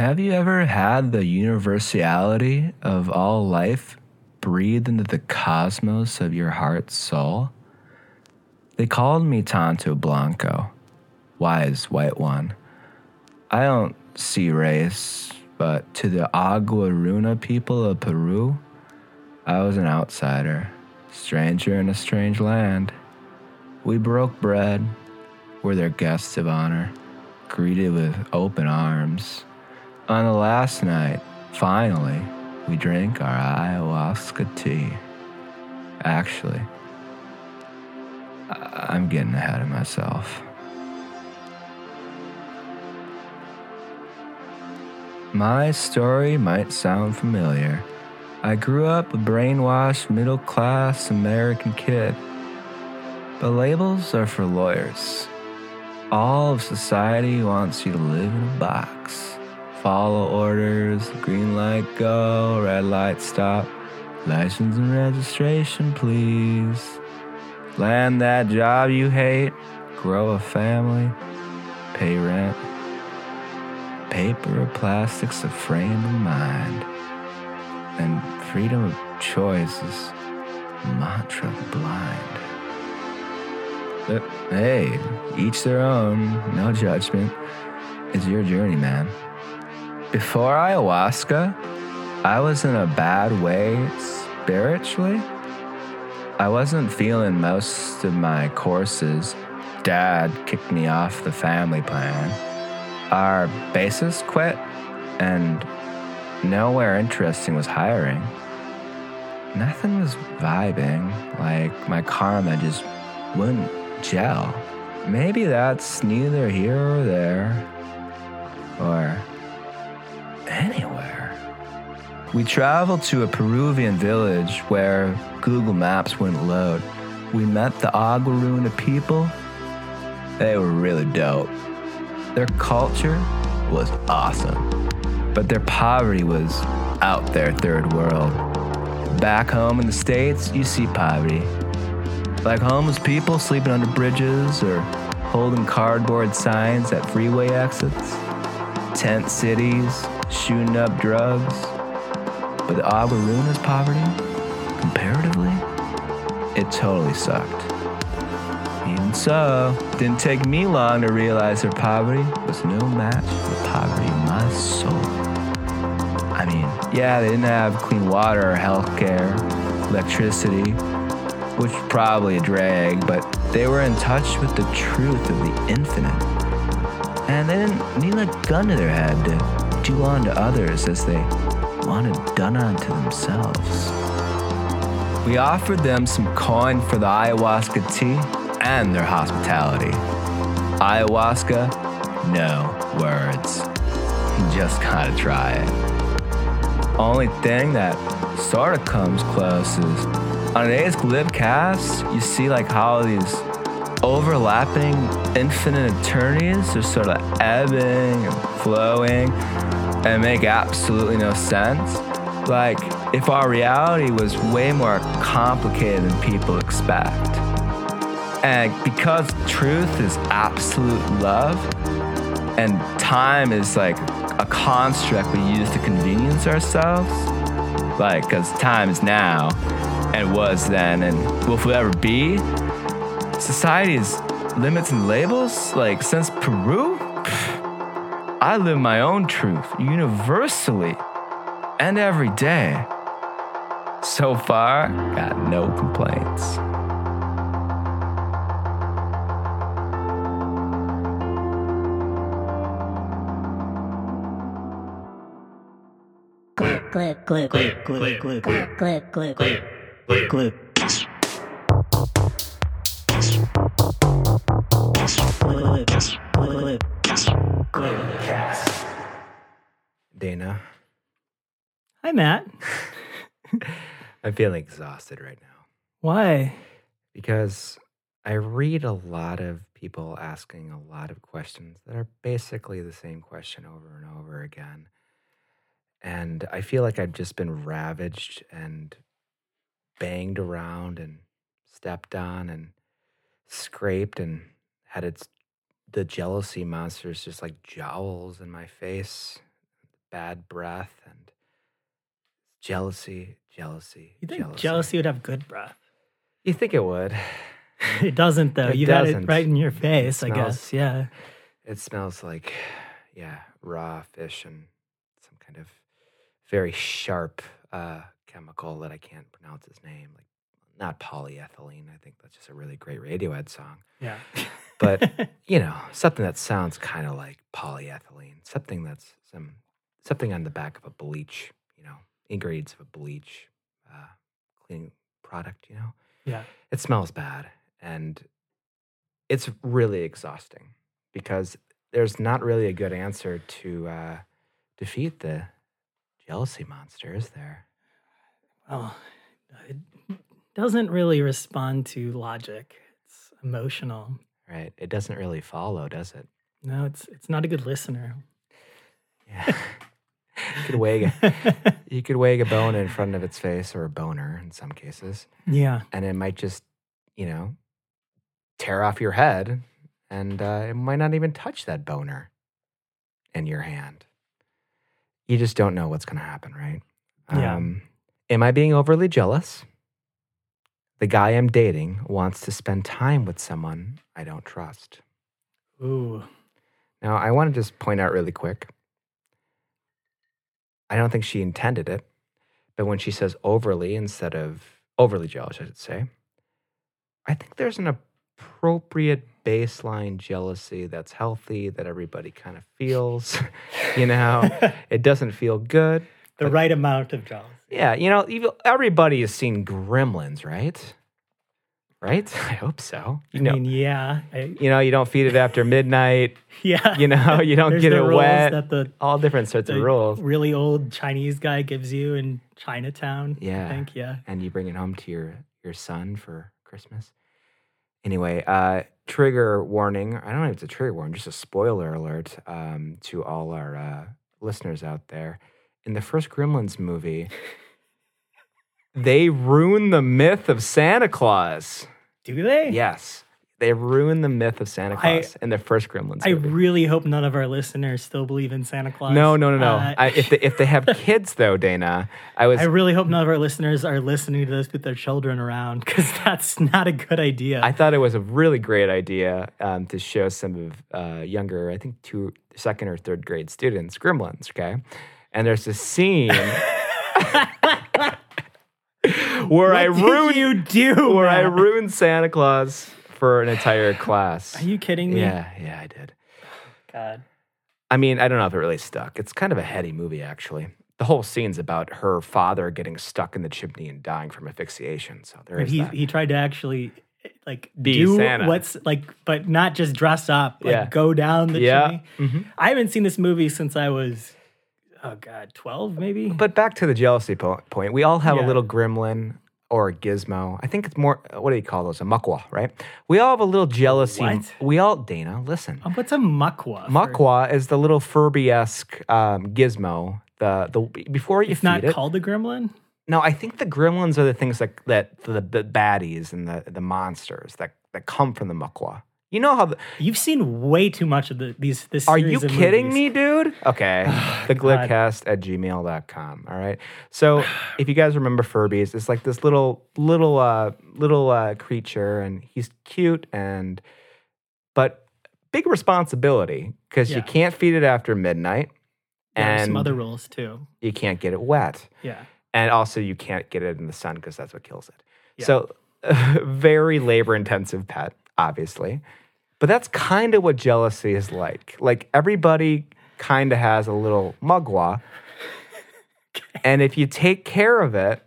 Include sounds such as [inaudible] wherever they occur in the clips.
Have you ever had the universality of all life breathe into the cosmos of your heart's soul? They called me Tonto Blanco, wise white one. I don't see race, but to the Aguaruna people of Peru, I was an outsider, stranger in a strange land. We broke bread, were their guests of honor, greeted with open arms. On the last night, finally, we drank our ayahuasca tea. Actually, I- I'm getting ahead of myself. My story might sound familiar. I grew up a brainwashed middle class American kid. But labels are for lawyers. All of society wants you to live in a box. Follow orders, green light go, red light stop, license and registration please. Land that job you hate, grow a family, pay rent. Paper or plastic's a frame of mind. And freedom of choice is mantra blind. But hey, each their own, no judgment. It's your journey, man. Before ayahuasca, I was in a bad way spiritually. I wasn't feeling most of my courses. Dad kicked me off the family plan. Our bassist quit, and nowhere interesting was hiring. Nothing was vibing, like my karma just wouldn't gel. Maybe that's neither here or there, or anywhere. We traveled to a Peruvian village where Google Maps wouldn't load. We met the Aguaruna people. They were really dope. Their culture was awesome, but their poverty was out there, third world. Back home in the States, you see poverty. Like homeless people sleeping under bridges or holding cardboard signs at freeway exits. Tent cities, shooting up drugs. But the Aguaruna's poverty, comparatively, it totally sucked. Even so, didn't take me long to realize their poverty was no match for the poverty of my soul. I mean, yeah, they didn't have clean water or healthcare, electricity, which was probably a drag, but they were in touch with the truth of the infinite. And they didn't need a gun to their head to do unto others as they wanted done unto themselves. We offered them some coin for the ayahuasca tea and their hospitality. Ayahuasca, no words. You just gotta try it. Only thing that sort of comes close is on today's Glibcast, you see like how these overlapping infinite eternities are sort of ebbing and flowing and make absolutely no sense. Like, if our reality was way more complicated than people expect. And because truth is absolute love, and time is like a construct we use to convenience ourselves, like, because time is now and was then and will forever be, society's limits and labels, like, since Peru, I live my own truth universally and every day. So far, got no complaints. Clip, clip, clip, clip, clip, clip, clip, clip, clip, clip, clip. Clip, Dana, Hi, Matt. [laughs] I'm feeling exhausted right now Why? because I read a lot of people asking a lot of questions that are basically the same question over and over again. And I feel like I've just been ravaged and banged around and stepped on and scraped and had its the jealousy monsters just like jowls in my face bad breath and jealousy, jealousy, You think jealousy. jealousy would have good breath? You think it would? [laughs] It doesn't, though. It You've doesn't. it right in your face, I guess. Yeah. It smells like, yeah, raw fish and some kind of very sharp uh, chemical that I can't pronounce his name. Like, not polyethylene. I think that's just a really great Radiohead song. Yeah. But [laughs] you know, something that sounds kind of like polyethylene. Something that's some something on the back of a bleach. You know, ingredients of a bleach uh, cleaning product. You know, yeah. it smells bad and it's really exhausting because there's not really a good answer to uh, defeat the jealousy monster, is there? Well, it doesn't really respond to logic. It's emotional. Right? It doesn't really follow, does it? No, it's it's not a good listener. Yeah. [laughs] you could wag a, [laughs] you could wag a bone in front of its face or a boner in some cases, yeah. and it might just, you know, tear off your head, and uh, it might not even touch that boner in your hand. You just don't know what's going to happen, right? Yeah. Um, am I being overly jealous? The guy I'm dating wants to spend time with someone I don't trust. Ooh. Now, I want to just point out really quick. I don't think she intended it, but when she says overly instead of overly jealous, I should say, I think there's an appropriate baseline jealousy that's healthy that everybody kind of feels. [laughs] you know, [laughs] it doesn't feel good. the right amount of jealousy. Yeah, you know, even- everybody has seen Gremlins, right? Right? [laughs] I hope so. You know, I mean, yeah. I, you know, you don't feed it after midnight. [laughs] yeah. You know, [laughs] you don't get it wet. that the, all different sorts of rules. really old Chinese guy gives you in Chinatown. Yeah. I think, yeah. And you bring it home to your your son for Christmas. Anyway, uh, trigger warning. I don't know if it's a trigger warning, just a spoiler alert um, to all our uh, listeners out there. In the first Gremlins movie, they ruin the myth of Santa Claus. Do they? Yes, they ruin the myth of Santa I- Claus in the first Gremlins I movie. really hope none of our listeners still believe in Santa Claus. no, no, no, no. Uh, I, if they, if they have [laughs] kids though, Dana, I was I really hope none of our listeners are listening to this with their children around because [laughs] that's not a good idea. I thought it was a really great idea um, to show some of uh, younger, I think two, second or third grade students, Gremlins. Okay, and there's a scene [laughs] where I what did ruined you do? where I Matt? ruined Santa Claus for an entire class. Are you kidding me? Yeah, yeah, I did. God. I mean, I don't know if it really stuck. It's kind of a heady movie, actually. The whole scene's about her father getting stuck in the chimney and dying from asphyxiation. So there But is he that. he tried to actually like Be do Santa. what's like, but not just dress up. Like Yeah. go down the Yeah. chimney. Mhm. I haven't seen this movie since I was oh god, twelve maybe. But back to the jealousy po- point. We all have a little gremlin or a gizmo. I think it's more, what do you call those? A muckwa, right? We all have a little jealousy. What? We all, Dana, listen. Um, what's a muckwa? for- Muckwa is the little Furby esque um, gizmo. The, the Before you It's feed not it. called the gremlin. no, I think the gremlins are the things that, that the, the baddies and the, the monsters that, that come from the muckwa. You know how the, You've seen way too much of the, these. This Are you kidding movies. me, dude? Okay. the [sighs] God. glibcast at gmail.com. All right. So if you guys remember Furbies, it's like this little little uh little uh creature and he's cute and but big responsibility because Yeah. you can't feed it after midnight and some other rules too. you can't get it wet. Yeah. And also you can't get it in the sun because that's what kills it. Yeah. So [laughs] very labor intensive pet, obviously. But that's kind of what jealousy is like. Like everybody kind of has a little mugwa. And if you take care of it,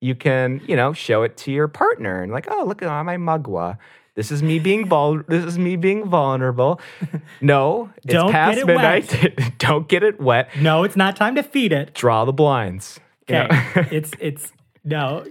you can, you know, show it to your partner and like, oh, look at my mugwa. This is me being vul- this is me being vulnerable. [laughs] No, it's Don't past get it midnight. [laughs] Don't get it wet. No, it's not time to feed it. Draw the blinds. you Okay. know? [laughs] it's it's no.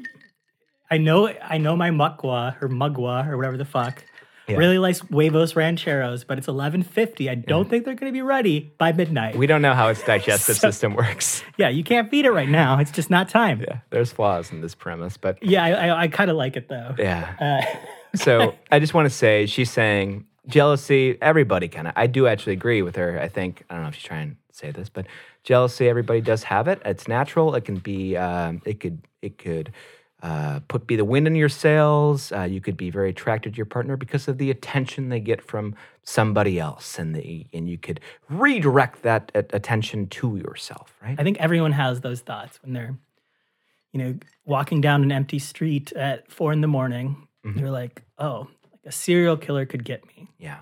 I know I know my muckwa or mugwa or whatever the fuck. Yeah. Really likes huevos rancheros, but it's eleven fifty. I don't think they're going to be ready by midnight. we don't know how its digestive [laughs] So- system works. yeah, you can't feed it right now. It's just not time. Yeah, Yeah, there's flaws in this premise, but I I, I kind of like it though. yeah. Uh, [laughs] so I just want to say she's saying jealousy. Everybody kind of. I do actually agree with her. I think I don't know if she's trying to say this, but Jealousy, everybody does have it. It's natural. It can be. Um, it could. It could. Uh, put be the wind in your sails. Uh, you could be very attracted to your partner because of the attention they get from somebody else, and the and you could redirect that a- attention to yourself, right? I think everyone has those thoughts when they're, you know, walking down an empty street at four in the morning. Mm-hmm. They're like, oh, like a serial killer could get me. yeah,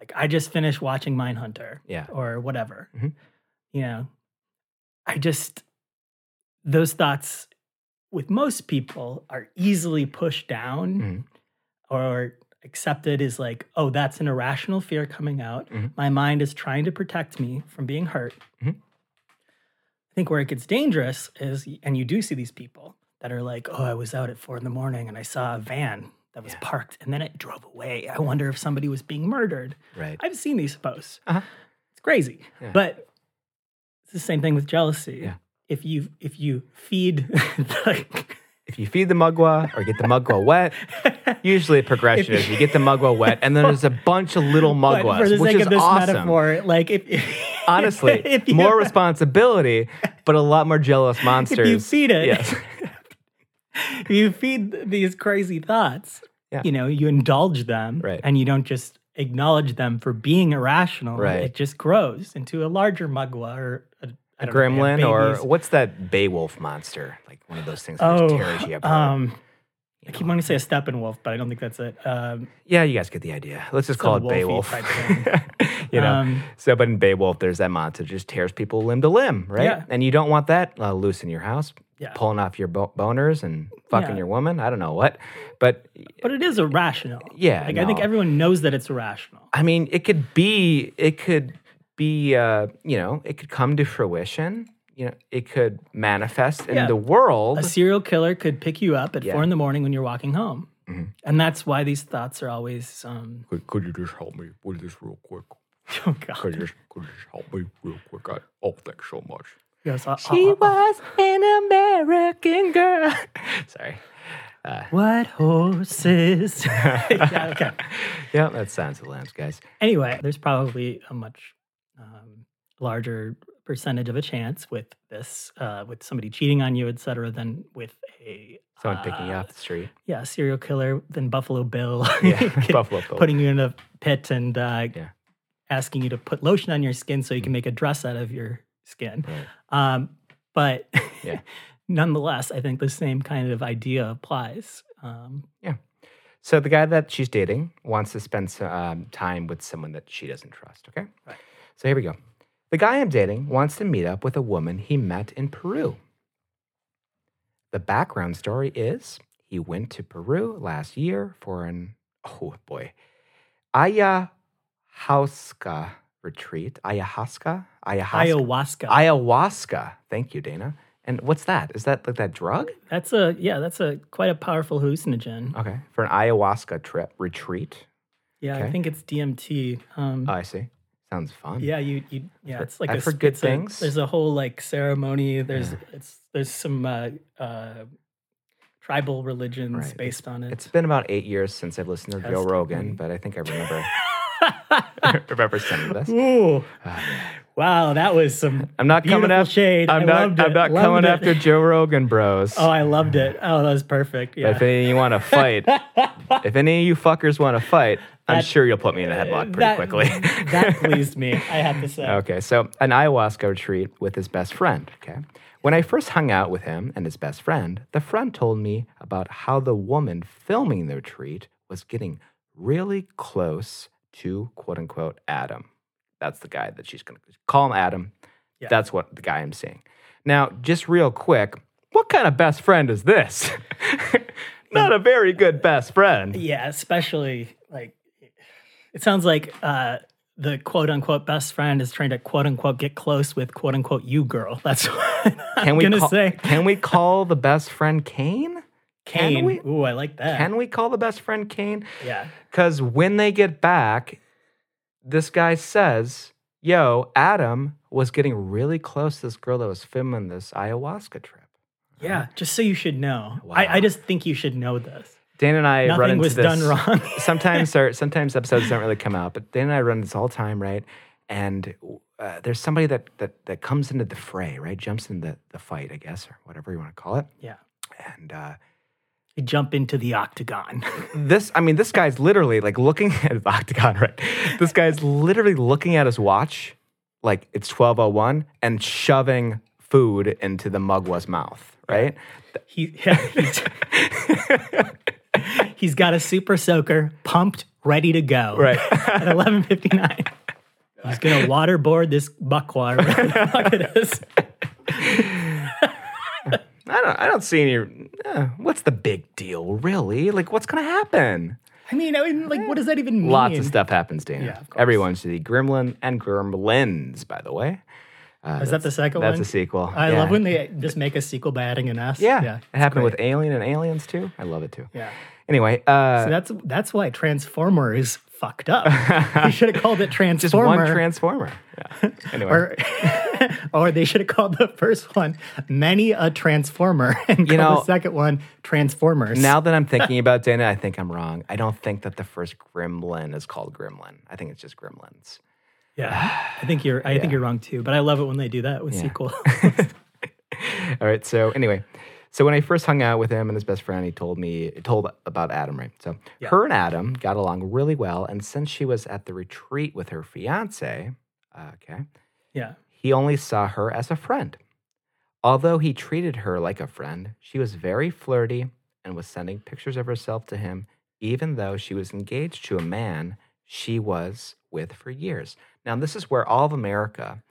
Like I just finished watching Mindhunter. Yeah. Or whatever. Mhm. You know, I just, those thoughts with most people are easily pushed down Mhm. or accepted as like, oh, that's an irrational fear coming out. Mhm. My mind is trying to protect me from being hurt. Mhm. I think where it gets dangerous is, and you do see these people that are like, oh, I was out at four in the morning and I saw a van that was Yeah. parked and then it drove away. I wonder if somebody was being murdered. right. I've seen these posts. Uh-huh. It's crazy, Yeah. but it's the same thing with jealousy. Yeah. If you if you feed [laughs] the, if you feed the mugwa or get the mugwa wet, [laughs] usually the progression is you get the mugwa wet, and then there's a bunch of little mugwas, for the which is awesome. metaphor, like if, if [laughs] Honestly, if you- more responsibility, but a lot more jealous monsters. if you feed it, yes, if you feed these crazy thoughts, Yeah. you know, you indulge them, Right. and you don't just acknowledge them for being irrational. Right. It just grows into a larger mugwa or I a don't know, gremlin or what's that Beowulf monster? Like one of those things that oh, just tears you apart. um, I keep wanting to say a Steppenwolf, but I don't think that's it. Um, yeah, you guys get the idea. Let's just call it Beowulf. [laughs] you know, Um, so but in Beowulf, there's that monster that just tears people limb to limb, right? Yeah. And you don't want that uh, loose in your house, Yeah. pulling off your bo- boners and fucking Yeah. your woman. I don't know what, but but it is irrational. Yeah, like I think everyone knows that it's irrational. I mean, it could be, it could be, uh, you know, it could come to fruition. You know, it could manifest in Yeah. the world. A serial killer could pick you up at Yeah. four in the morning when you're walking home, Mhm. and that's why these thoughts are always. Um, Could, could you just help me with this real quick? [laughs] oh Could you just, could you just help me real quick? I, oh, thanks so much. Yes, I- she I- I- was an American girl. [laughs] Sorry. Uh, What horses? [laughs] yeah, okay. yeah, that sounds the lambs, guys. Anyway, there's probably a much um, larger percentage of a chance with this, uh, with somebody cheating on you, et cetera, than with a Someone picking you uh, off the street. Yeah, serial killer than Buffalo Bill. [laughs] Yeah, [laughs] Buffalo Bill. Putting you in a pit and uh, Yeah. asking you to put lotion on your skin so you can make a dress out of your skin. Right. Um, but Yeah. [laughs] nonetheless, I think the same kind of idea applies. Um, yeah. So the guy that she's dating wants to spend some, um, time with someone that she doesn't trust. Okay. Right. So here we go. The guy I'm dating wants to meet up with a woman he met in Peru. The background story is he went to Peru last year for an [laughs] oh boy, ayahuasca retreat. Ayahuasca. Ayahuasca. ayahuasca. Ayahuasca. Thank you, Dana. And what's that? Is that like that drug? that's a yeah, that's a quite a powerful hallucinogen. Okay. For an ayahuasca trip retreat. Yeah, I think it's DMT. Um, Oh, I see. Sounds fun. yeah, you you yeah, it's like I've a, heard good it's a- things. there's a whole like ceremony. There's it's there's some uh, uh, tribal religions Right. based on it. It's been about eight years since I've listened to Joe Rogan, but I think I remember [laughs] [laughs] I remember some of this. Ooh, wow, that was some. [laughs] I'm not coming after shade. I'm I not loved I'm it, not loved coming it. after Joe Rogan, bros. Oh, I loved it. Oh, that was perfect. But if any of you want to fight, if any of you fuckers want to fight, I'm sure you'll put me in a headlock pretty that, quickly. [laughs] that pleased me. I have to say. Okay, so an ayahuasca retreat with his best friend. Okay. When I first hung out with him and his best friend, the friend told me about how the woman filming the retreat was getting really close to quote unquote Adam. That's the guy that she's going to call him Adam. Yeah. That's what the guy I'm seeing. Now, just real quick, what kind of best friend is this? [laughs] Not a very good best friend. Yeah, especially like it sounds like uh, the quote unquote best friend is trying to quote unquote get close with quote unquote you girl. [laughs] That's what I'm we gonna call, say. Can we call the best friend Kane? Can Kane. we? Ooh, I like that. Can we call the best friend Kane? yeah. Because when they get back, this guy says, Yo, Adam was getting really close to this girl that was filming this ayahuasca trip. Yeah. Just so you should know. I, I just think you should know this. Dan and I run Nothing into was this. done wrong. [laughs] sometimes, our, sometimes episodes don't really come out, but Dan and I run this all the time, right? and uh, there's somebody that, that that comes into the fray, right? Jumps in the the fight, I guess, or whatever you want to call it. Yeah. And uh, You jump into the octagon. [laughs] this, I mean, this guy's literally like looking [laughs] at the octagon, right? This guy's literally looking at his watch, like it's twelve oh one, and shoving food into the mugwa's mouth, right? he, he's, [laughs] he's got a super soaker pumped, ready to go. Right. [laughs] At 11:59. He's gonna waterboard this buckwater. whatever [laughs] the fuck it is. I don't, I don't see any. Uh, what's the big deal, really? Like, what's gonna happen? I mean, I mean, like, what does that even mean? Lots of stuff happens, Dana. Yeah, of course. Everyone's the Gremlin and Gremlins, by the way. Uh, Is that the second that's one? That's a sequel. I Yeah. love when they just make a sequel by adding an S. Yeah, yeah. it happened with Alien and Aliens too. I love it too. Yeah. Anyway, uh, So that's that's why Transformer is fucked up. [laughs] you should have called it Transformer. just one Transformer. Yeah. Anyway, or, [laughs] or they should have called the first one Many a Transformer [laughs] and You know, the second one Transformers. now that I'm thinking about Dana, I think I'm wrong. I don't think that the first Gremlin is called Gremlin. I think it's just Gremlins. yeah, I think you're I [sighs] think you're wrong too. But I love it when they do that with sequel. All right. So anyway, so when I first hung out with him and his best friend, he told me told about Adam, right? So her and Adam got along really well, and since she was at the retreat with her fiance, uh, okay, yeah, he only saw her as a friend. Although he treated her like a friend, she was very flirty and was sending pictures of herself to him, even though she was engaged to a man she was with for years. Now, this is where all of America,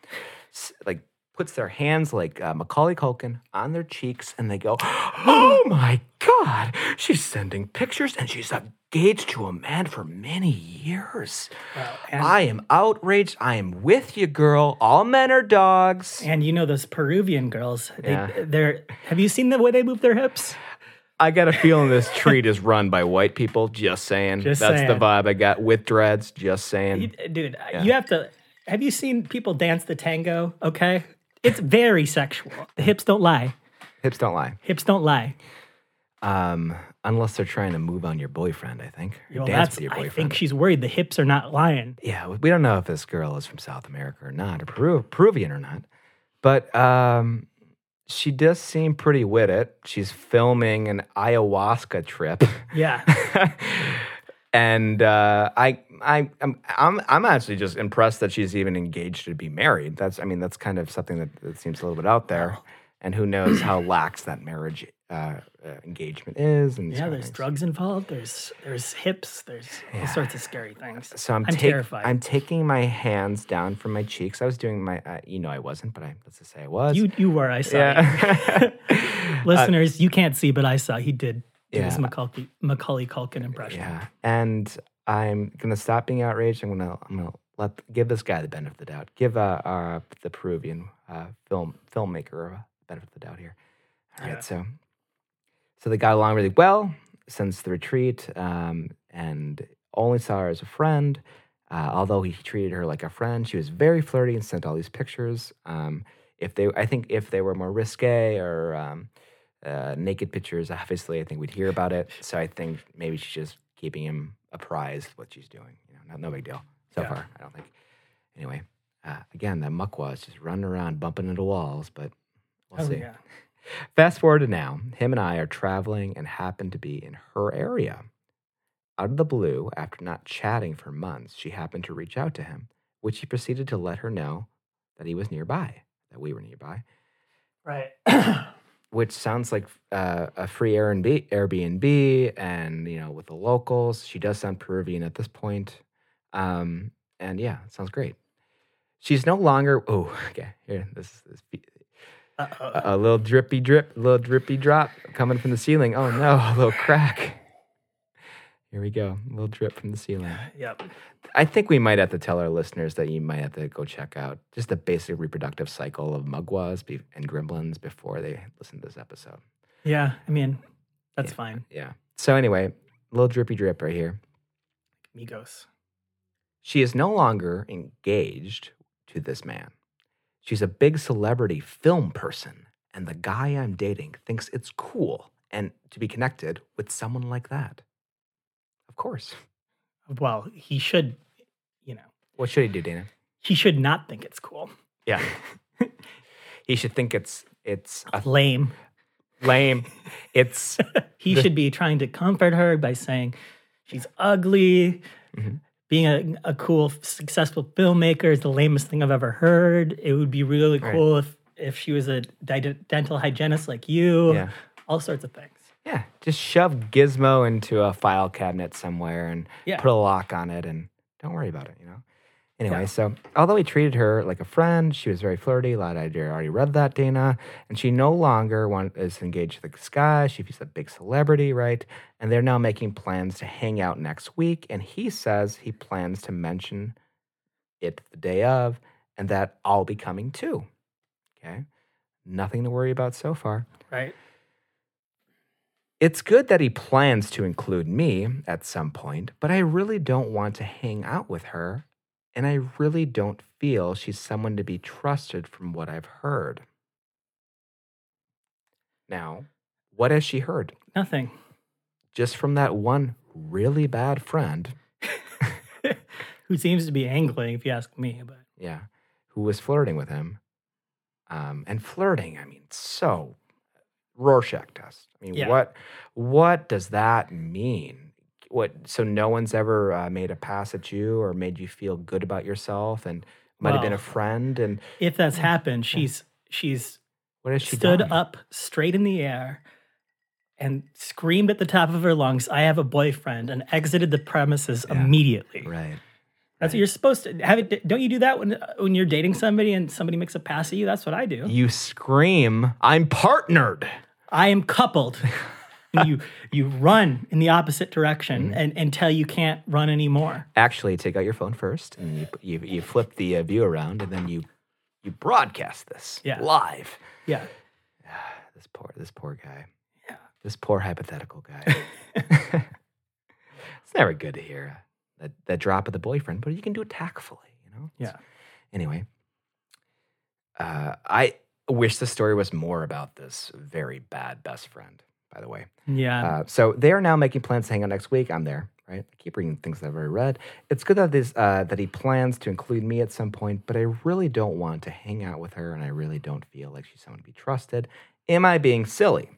like, puts their hands like uh, Macaulay Culkin on their cheeks, and they go, [gasps] "Oh my God, she's sending pictures, and she's engaged to a man for many years." I am outraged. I am with you, girl. All men are dogs. and you know those Peruvian girls. They, Yeah. They're have you seen the way they move their hips? I got a feeling this treat is run by white people. Just saying. Just That's the vibe I got with dreads. Just saying. You- dude, you have to. Have you seen people dance the tango? Okay, it's very sexual. The hips don't lie. Hips don't lie. Hips don't lie. Um, unless they're trying to move on your boyfriend, I think. Or Well, dance that's. with your boyfriend. I think she's worried the hips are not lying. yeah, we don't know if this girl is from South America or not, or Peru, Peruvian or not. But um, she does seem pretty with it. She's filming an ayahuasca trip. Yeah. [laughs] and uh, I, I, I'm, I'm, I'm actually just impressed that she's even engaged to be married. That's, I mean, that's kind of something that, that seems a little bit out there. And who knows how lax that marriage uh, uh, engagement is? And Yeah, there's drugs involved. There's there's hips. There's all sorts of scary things. So I'm, I'm take- terrified. I'm taking my hands down from my cheeks. I was doing my, uh, you know, I wasn't, but I let's just say I was. You you were. I saw. yeah. [laughs] [laughs] Listeners, you can't see, but I saw. He did do his Yeah. Macaulay, Macaulay Culkin impression. Yeah, and I'm gonna stop being outraged. I'm gonna I'm gonna let give this guy the benefit of the doubt. Give uh, uh the Peruvian uh, film filmmaker a benefit of the doubt here. All right, Yeah. so so they got along really well since the retreat, um, and only saw her as a friend. Uh, although he treated her like a friend, she was very flirty and sent all these pictures. Um, if they, I think, if they were more risque or um, uh, naked pictures, obviously, I think we'd hear about it. So I think maybe she's just keeping him apprised what she's doing. You know, no, no big deal so Yeah. far. I don't think. Anyway, uh, again, that muckwa is just running around, bumping into walls, but we'll Oh, see. yeah. [laughs] Fast forward to now, him and I are traveling and happen to be in her area. Out of the blue, after not chatting for months, she happened to reach out to him, which he proceeded to let her know that he was nearby, that we were nearby, Right. [clears throat] which sounds like uh, a free Airbnb, Airbnb, and you know, with the locals. She does sound Peruvian at this point, um, and yeah, it sounds great. She's no longer. Oh, [laughs] okay. Here, this is a, a little drippy drip, a little drippy drop coming from the ceiling. Oh no, [laughs] a little crack. Here we go. A little drip from the ceiling. [sighs] Yep. I think we might have to tell our listeners that you might have to go check out just the basic reproductive cycle of mugwas be- and gremlins before they listen to this episode. Yeah. I mean, that's fine. Yeah. So anyway, a little drippy drip right here. Migos. She is no longer engaged to this man. She's a big celebrity film person, and the guy I'm dating thinks it's cool and to be connected with someone like that. Of course. Well, he should. You know, What should he do, Dana? he should not think it's cool. Yeah. [laughs] he should think it's it's a Lame. lame. [laughs] It's He should be trying to comfort her by saying she's ugly. Mm-hmm. Being a, a cool, successful filmmaker is the lamest thing I've ever heard. It would be really Right. cool if, if she was a di- dental hygienist like you. Yeah. All sorts of things. Yeah, just shove Gizmo into a file cabinet somewhere and Yeah. put a lock on it and don't worry about it, you know? Anyway, Yeah. so although he treated her like a friend, she was very flirty. A lot I already read that, Dana. And she no longer want, is engaged with this guy. She's a big celebrity, right? And they're now making plans to hang out next week. And he says he plans to mention it the day of and that I'll be coming too. Okay. Nothing to worry about so far. Right. It's good that he plans to include me at some point, but I really don't want to hang out with her, and I really don't feel she's someone to be trusted from what I've heard. Now, what has she heard? Nothing. Just from that one really bad friend, [laughs] Who seems to be angling, if you ask me. But yeah, who was flirting with him. Um, and flirting, I mean, so Rorschach test. I mean, Yeah. what what does that mean? What? So no one's ever uh, made a pass at you or made you feel good about yourself, and might have been a friend. And if that's happened, she's she's what has she stood done? up straight in the air and screamed at the top of her lungs, I have a boyfriend, and exited the premises Yeah. immediately. Right. That's what you're supposed to have it. Don't you do that when when you're dating somebody and somebody makes a pass at you? That's what I do. You scream, "I'm partnered." I am coupled. and you [laughs] you run in the opposite direction Mm-hmm. and until you can't run anymore. Actually, take out your phone first, and you you, you flip the uh, view around, and then you you broadcast this Yeah. live. Yeah. [sighs] This poor this poor guy. Yeah. This poor hypothetical guy. [laughs] it's never good to hear that that drop of the boyfriend, but you can do it tactfully, you know. Yeah. Anyway, uh, I wish the story was more about this very bad best friend. By the way, Yeah. uh, so they are now making plans to hang out next week. I'm there, right? I keep reading things that I've already read. It's good that this uh, that he plans to include me at some point, but I really don't want to hang out with her, and I really don't feel like she's someone to be trusted. Am I being silly,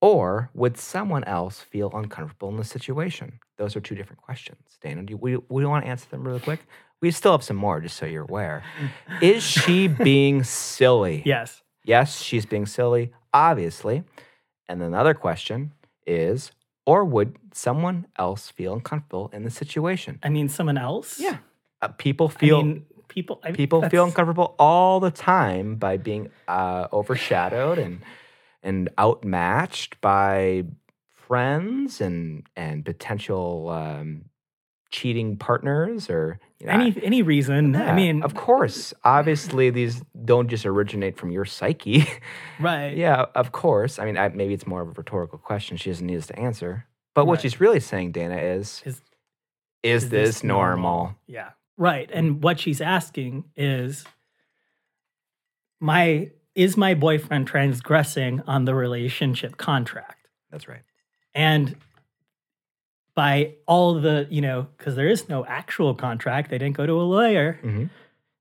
or would someone else feel uncomfortable in the situation? Those are two different questions. Dana, do you, we we want to answer them really quick? We still have some more, just so you're aware. [laughs] Is she being silly? yes. Yes, she's being silly, obviously. And another question is, or would someone else feel uncomfortable in the situation? I mean someone else? Uh, people feel I mean, people I, people feel uncomfortable all the time by being uh, overshadowed and and outmatched by friends and and potential um, cheating partners or you know, any any reason. I mean of course, obviously these don't just originate from your psyche. [laughs] right. Yeah, of course. I mean, I, maybe it's more of a rhetorical question she doesn't need us to answer. But what Right. she's really saying, Dana, is Is- is, this, normal? Yeah. Right. And mm-hmm. what she's asking is my is my boyfriend transgressing on the relationship contract? That's right. And by all the, you know, because there is no actual contract, they didn't go to a lawyer, Mhm.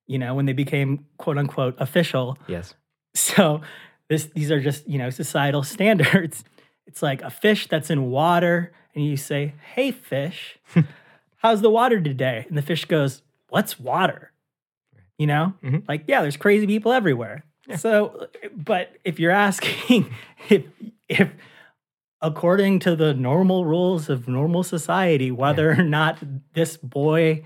you know, when they became quote unquote official. Yes. So this these are just, you know, societal [laughs] standards. It's like a fish that's in water and you say, "Hey fish, [laughs] how's the water today?" And the fish goes, "What's water?" You know? Mhm. Like, yeah, there's crazy people everywhere. So, but if you're asking [laughs] if if according to the normal rules of normal society, whether or not this boy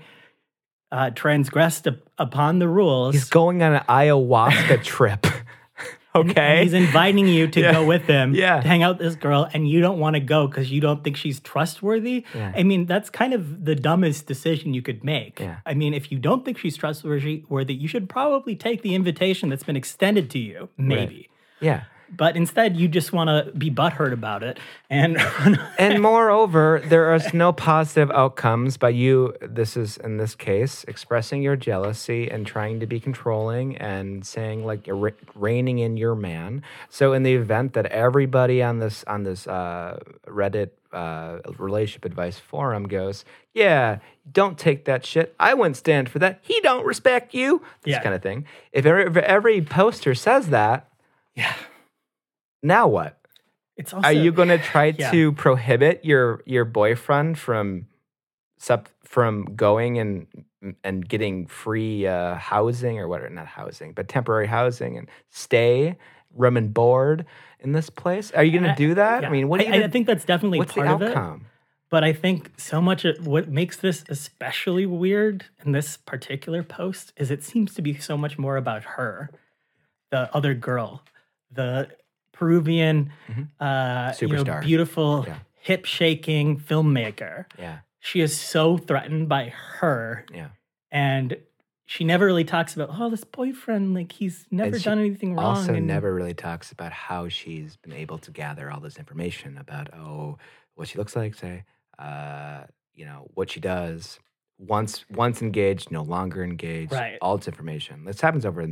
uh, transgressed up- upon the rules, He's going on an ayahuasca [laughs] trip. [laughs] okay. he's inviting you to [laughs] Yeah. go with him Yeah. to hang out with this girl, and you don't want to go because you don't think she's trustworthy. Yeah. I mean, that's kind of the dumbest decision you could make. Yeah. I mean, if you don't think she's trustworthy, worthy, you should probably take the invitation that's been extended to you. Maybe. yeah. But instead you just want to be butthurt about it and [laughs] and moreover, there are no positive outcomes by you. This is in this case expressing your jealousy and trying to be controlling and saying like re- reining in your man. So in the event that everybody on this on this uh, Reddit uh, relationship advice forum goes, yeah, don't take that shit. I wouldn't stand for that. He don't respect you. This Yeah. kind of thing. If every, if every poster says that, yeah, now what? it's also Are you going [laughs] to try yeah. to prohibit your your boyfriend from from going and and getting free uh, housing or what? Not housing, but temporary housing and stay, room and board in this place. Are you going to do that? Yeah. I mean, what? I, I gonna, think that's definitely what's the part of it. outcome? But I think so much of what makes this especially weird in this particular post is it seems to be so much more about her, the other girl, the Peruvian, uh, you know, Mm-hmm. Beautiful, Yeah. hip shaking filmmaker. Yeah, She is so threatened by her, yeah. and she never really talks about oh this boyfriend like he's never done anything wrong. Also, and never really talks about how she's been able to gather all this information about oh what she looks like, say, uh, you know what she does. Once once engaged, no longer engaged. Right. All this information. This happens over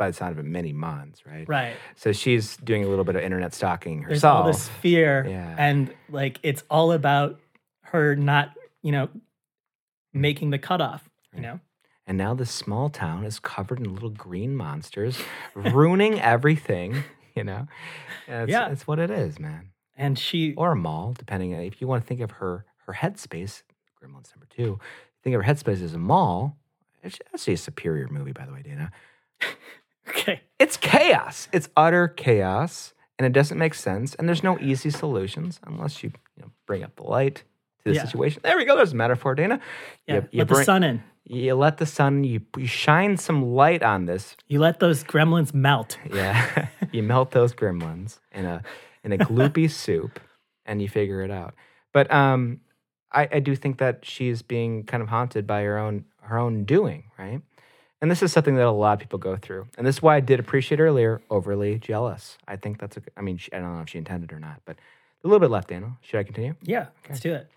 by the sound of it many months, right? right. So she's doing a little bit of internet stalking herself. There's all this fear Yeah. and like it's all about her not you know making the cutoff you know And now this small town is covered in little green monsters, ruining [laughs] everything. You know, it's, Yeah. it's what it is, man. and she or a mall, depending on if you want to think of her her headspace. Gremlins number two. Think of her headspace as a mall. It's actually a superior movie, by the way, Dana. [laughs] okay It's chaos. It's utter chaos, and it doesn't make sense. And there's no easy solutions unless you, you know, bring up the light to the Yeah. situation. There we go. There's a metaphor, Dana. yeah You, you let the sun in You let the sun. You, you shine some light on this you let those gremlins melt [laughs] yeah, you melt those gremlins in a in a gloopy [laughs] soup, and you figure it out. But um, I, I do think that she's being kind of haunted by her own her own doing, right? And this is something that a lot of people go through, and this is why I did appreciate earlier overly jealous. I think that's a. I mean, she, I don't know if she intended or not, but a little bit left, Daniel. Should I continue? yeah let's do it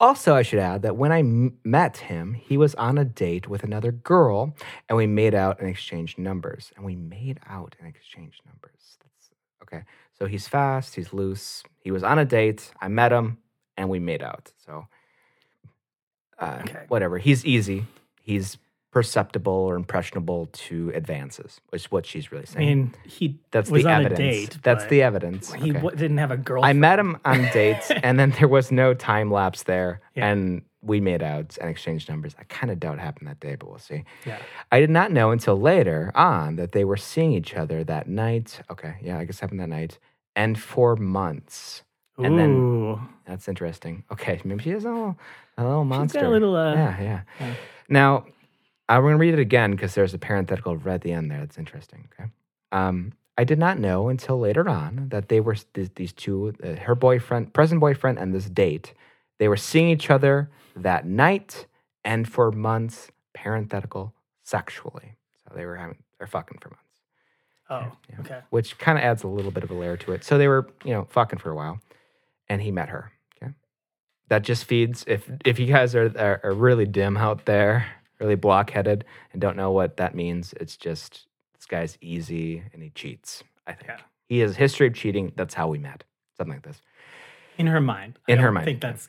Also, I should add that when I m- met him, he was on a date with another girl, and we made out and exchanged numbers. And we made out and exchanged numbers. That's, okay, so he's fast, he's loose. He was on a date. I met him, and we made out. So, uh, Okay. whatever. He's easy. He's perceptible or impressionable to advances, which is what she's really saying. i mean he That's was the on evidence. a date That's the evidence. he Okay. w- didn't have a girlfriend I met him on [laughs] dates, and then there was no time lapse there, Yeah. and we made out and exchanged numbers. I kind of doubt it happened that day, but we'll see. yeah I did not know until later on that they were seeing each other that night. Okay, yeah, I guess it happened that night, and for months. And then Ooh. that's interesting. Okay, maybe she is a little, a little She's monster. got a little uh yeah, yeah. yeah. Now, I'm going to read it again because there's a parenthetical right at the end there. That's interesting. Okay. Um, I did not know until later on that they were th- these two, uh, her boyfriend, present boyfriend, and this date. They were seeing each other that night and for months, parenthetical, sexually. So they were having, they're fucking for months, oh Yeah. okay which kind of adds a little bit of a layer to it. So they were, you know, fucking for a while, and he met her. Okay, that just feeds. If if you guys are are, are really dim out there, really blockheaded, and don't know what that means, it's just this guy's easy and he cheats. I think Yeah. he has a history of cheating. That's how we met. Something like this. in her mind I In her don't mind, think that's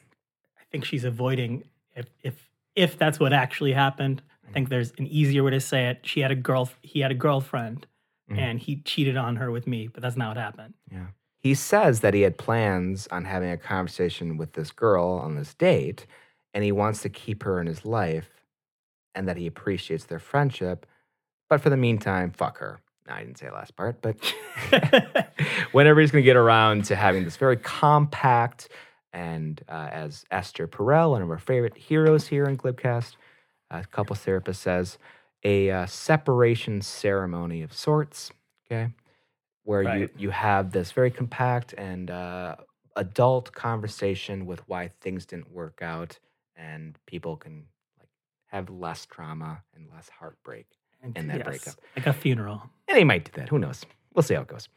i think she's avoiding if if if that's what actually happened i Mm-hmm. think there's an easier way to say it she had a girl he had a girlfriend Mhm. and he cheated on her with me but that's not what happened Yeah. He says that he had plans on having a conversation with this girl on this date, and he wants to keep her in his life, and that he appreciates their friendship. But for the meantime, fuck her. I didn't say the last part, but [laughs] [laughs] whenever he's going to get around to having this very compact, and uh, as Esther Perel, one of our favorite heroes here in Glibcast, a couple therapist says, a uh, separation ceremony of sorts. Okay where you, Right. you have this very compact and uh, adult conversation with why things didn't work out and people can have less trauma and less heartbreak in that breakup. like a funeral and he might do that who knows we'll see how it goes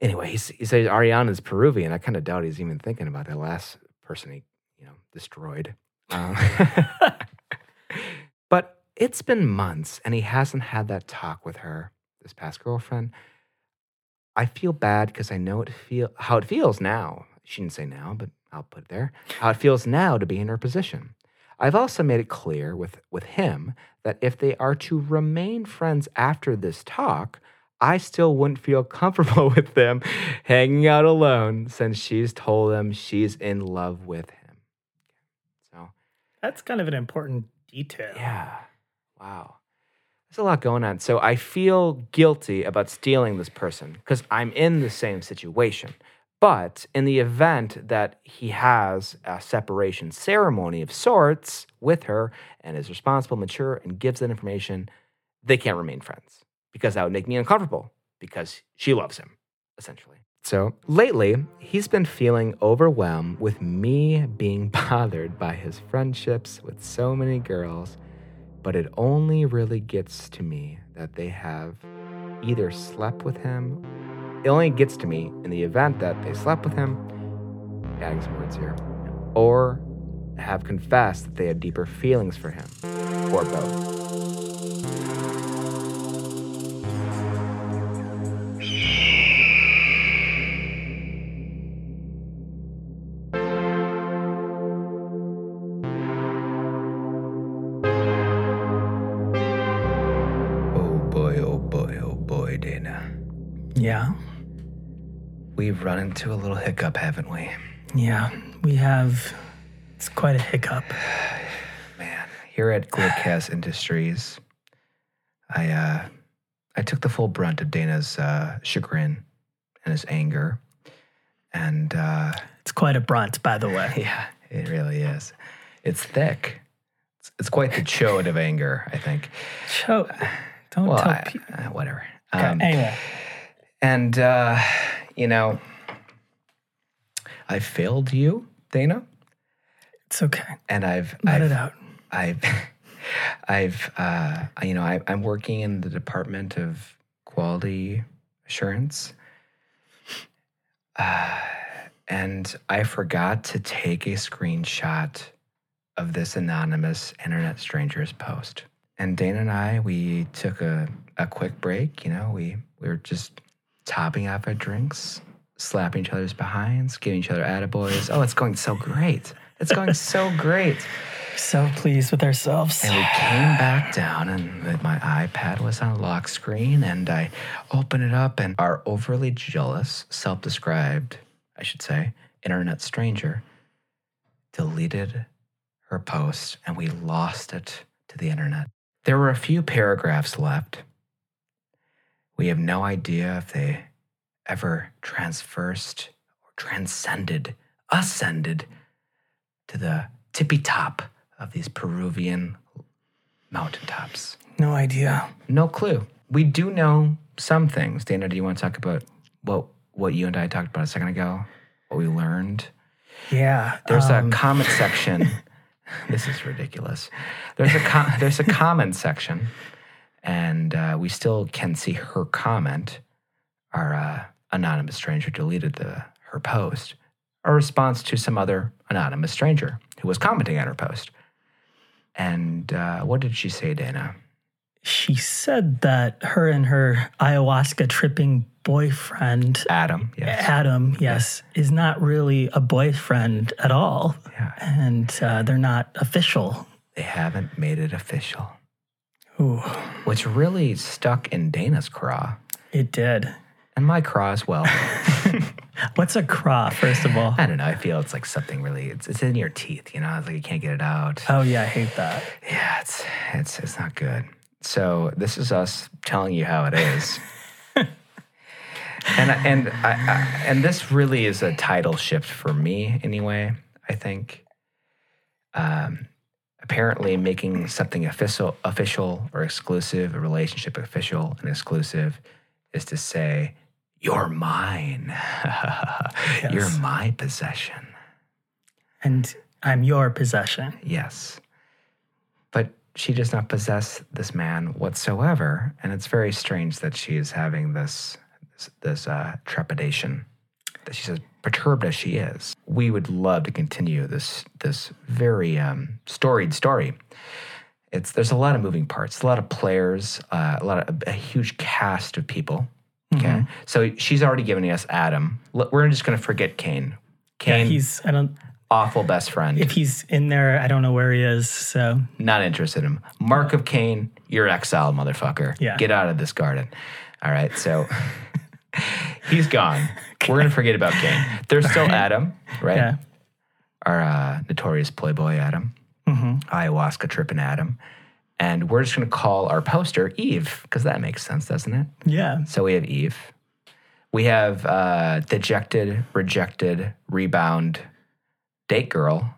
anyway, he's, he says Ariana's Peruvian. I kind of doubt he's even thinking about that last person he, you know, destroyed. Um, [laughs] but it's been months and he hasn't had that talk with her, this past girlfriend. I feel bad because I know it feel how it feels now. She didn't say now, but I'll put it there. How it feels now to be in her position. I've also made it clear with, with him that if they are to remain friends after this talk, I still wouldn't feel [laughs] comfortable with them hanging out alone since she's told them she's in love with him. So, That's kind of an important detail. yeah. Wow. There's a lot going on. So I feel guilty about stealing this person because I'm in the same situation. But in the event that he has a separation ceremony of sorts with her and is responsible, mature, and gives that information, they can't remain friends because that would make me uncomfortable because she loves him, essentially. So lately, he's been feeling overwhelmed with me being [laughs] bothered by his friendships with so many girls, but it only really gets to me that they have either slept with him. It only gets to me in the event that they slept with him, adding some words here, or have confessed that they had deeper feelings for him, or both. Oh boy, oh boy, oh boy, Dana. Yeah. We've run into a little hiccup, haven't we? Yeah. We have, it's quite a hiccup. [sighs] Man, here at Glibcast [sighs] Industries, I uh, I took the full brunt of Dana's uh, chagrin and his anger, and uh, It's quite a brunt, by the way. [laughs] yeah, it really is. It's thick. It's, it's quite the chode of anger, I think. Cho- don't Well, tell I, people. uh, whatever. Okay, Um, anyway, and uh, you know, I failed you, Dana, it's okay. and I've Let I've, it out. I've, [laughs] I've, uh, you know, I, I'm working in the Department of Quality Assurance, uh, and I forgot to take a screenshot of this anonymous internet stranger's post. And Dana and I, we took a, a quick break. You know, we we were just topping off our drinks, slapping each other's behinds, giving each other attaboys. Oh, it's going so great! It's going so [laughs] great. So pleased with ourselves. And we came back down, and my iPad was on lock screen, and I opened it up, and our overly jealous, self described, I should say, internet stranger deleted her post, and we lost it to the internet. There were a few paragraphs left. We have no idea if they ever transversed or transcended, ascended to the tippy top of these Peruvian mountaintops. no idea. No clue. We do know some things. Dana, do you want to talk about what what you and I talked about a second ago? What we learned? Yeah. There's um, a comment section. [laughs] this is ridiculous. There's a com- there's a comment section, and uh, we still can see her comment. Our uh, anonymous stranger deleted the her post. A response to some other anonymous stranger who was commenting on her post. And uh, what did she say, Dana? she said that her and her ayahuasca tripping boyfriend, Adam. Yes. Adam, yes, is not really a boyfriend at all. Yeah. And uh, they're not official. They haven't made it official. Ooh, Which really stuck in Dana's craw it did. and my craw as well. [laughs] What's a craw, first of all? I don't know. I feel it's like something really. It's it's in your teeth. You know, it's like you can't get it out. Oh, yeah, I hate that. Yeah, it's it's it's not good. So this is us telling you how it is. [laughs] and and I, I, and this really is a title shift for me anyway. I think. Um, apparently, making something official, official or exclusive, a relationship official and exclusive, is to say you're mine. [laughs] You're my possession. And I'm your possession. Yes. But she does not possess this man whatsoever. And it's very strange that she is having this this uh, trepidation that she says, perturbed as she is. We would love to continue this this very um, storied story. It's there's a lot of moving parts, a lot of players, uh, a lot of a, huge cast of people. Okay, so she's already given us Adam. We're just going to forget Kane. Yeah, he's I don't awful best friend. if he's in there, I don't know where he is. So Not interested in him. Mark of Cain, you're exiled, motherfucker. Yeah. Get out of this garden. All right, so [laughs] he's gone. We're gonna [laughs] forget about Cain. There's still Adam, right? yeah. Our uh, notorious playboy Adam, ayahuasca tripping Adam, and we're just gonna call our poster Eve because that makes sense, doesn't it? Yeah. So we have Eve. We have uh, dejected, rejected, rebound, date girl.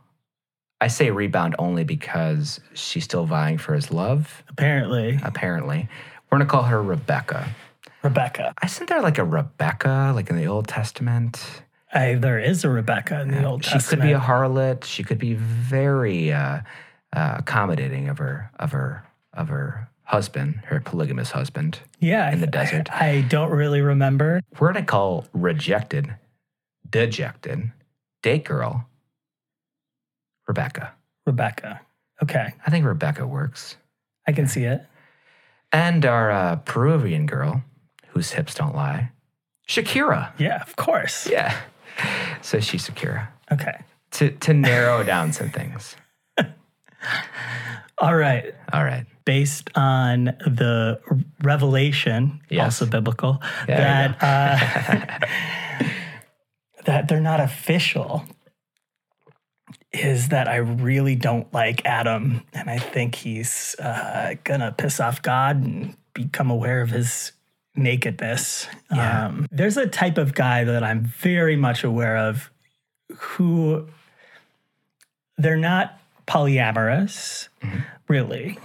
I say rebound only because she's still vying for his love, Apparently. apparently. We're going to call her Rebecca. Rebecca. Isn't there like a Rebecca, like in the Old Testament? I, there is a Rebecca in the Old she Testament. She could be a harlot. She could be very uh, uh, accommodating of her, of her, of her husband, her polygamous husband. yeah, in the I- desert. I, I don't really remember. We're going to call rejected, dejected, date girl, Rebecca. Rebecca. Okay, I think Rebecca works. I can see it. And our uh, Peruvian girl, whose hips don't lie, Shakira. Yeah, of course. Yeah. So she's Shakira. Okay. To, to narrow [laughs] down some things. All right. All right. Based on the revelation, Yes. also biblical, you that uh, [laughs] that they're not official, is that I really don't like Adam, and I think he's uh, gonna piss off God and become aware of his nakedness. Yeah. Um, there's a type of guy that I'm very much aware of who they're not polyamorous, really,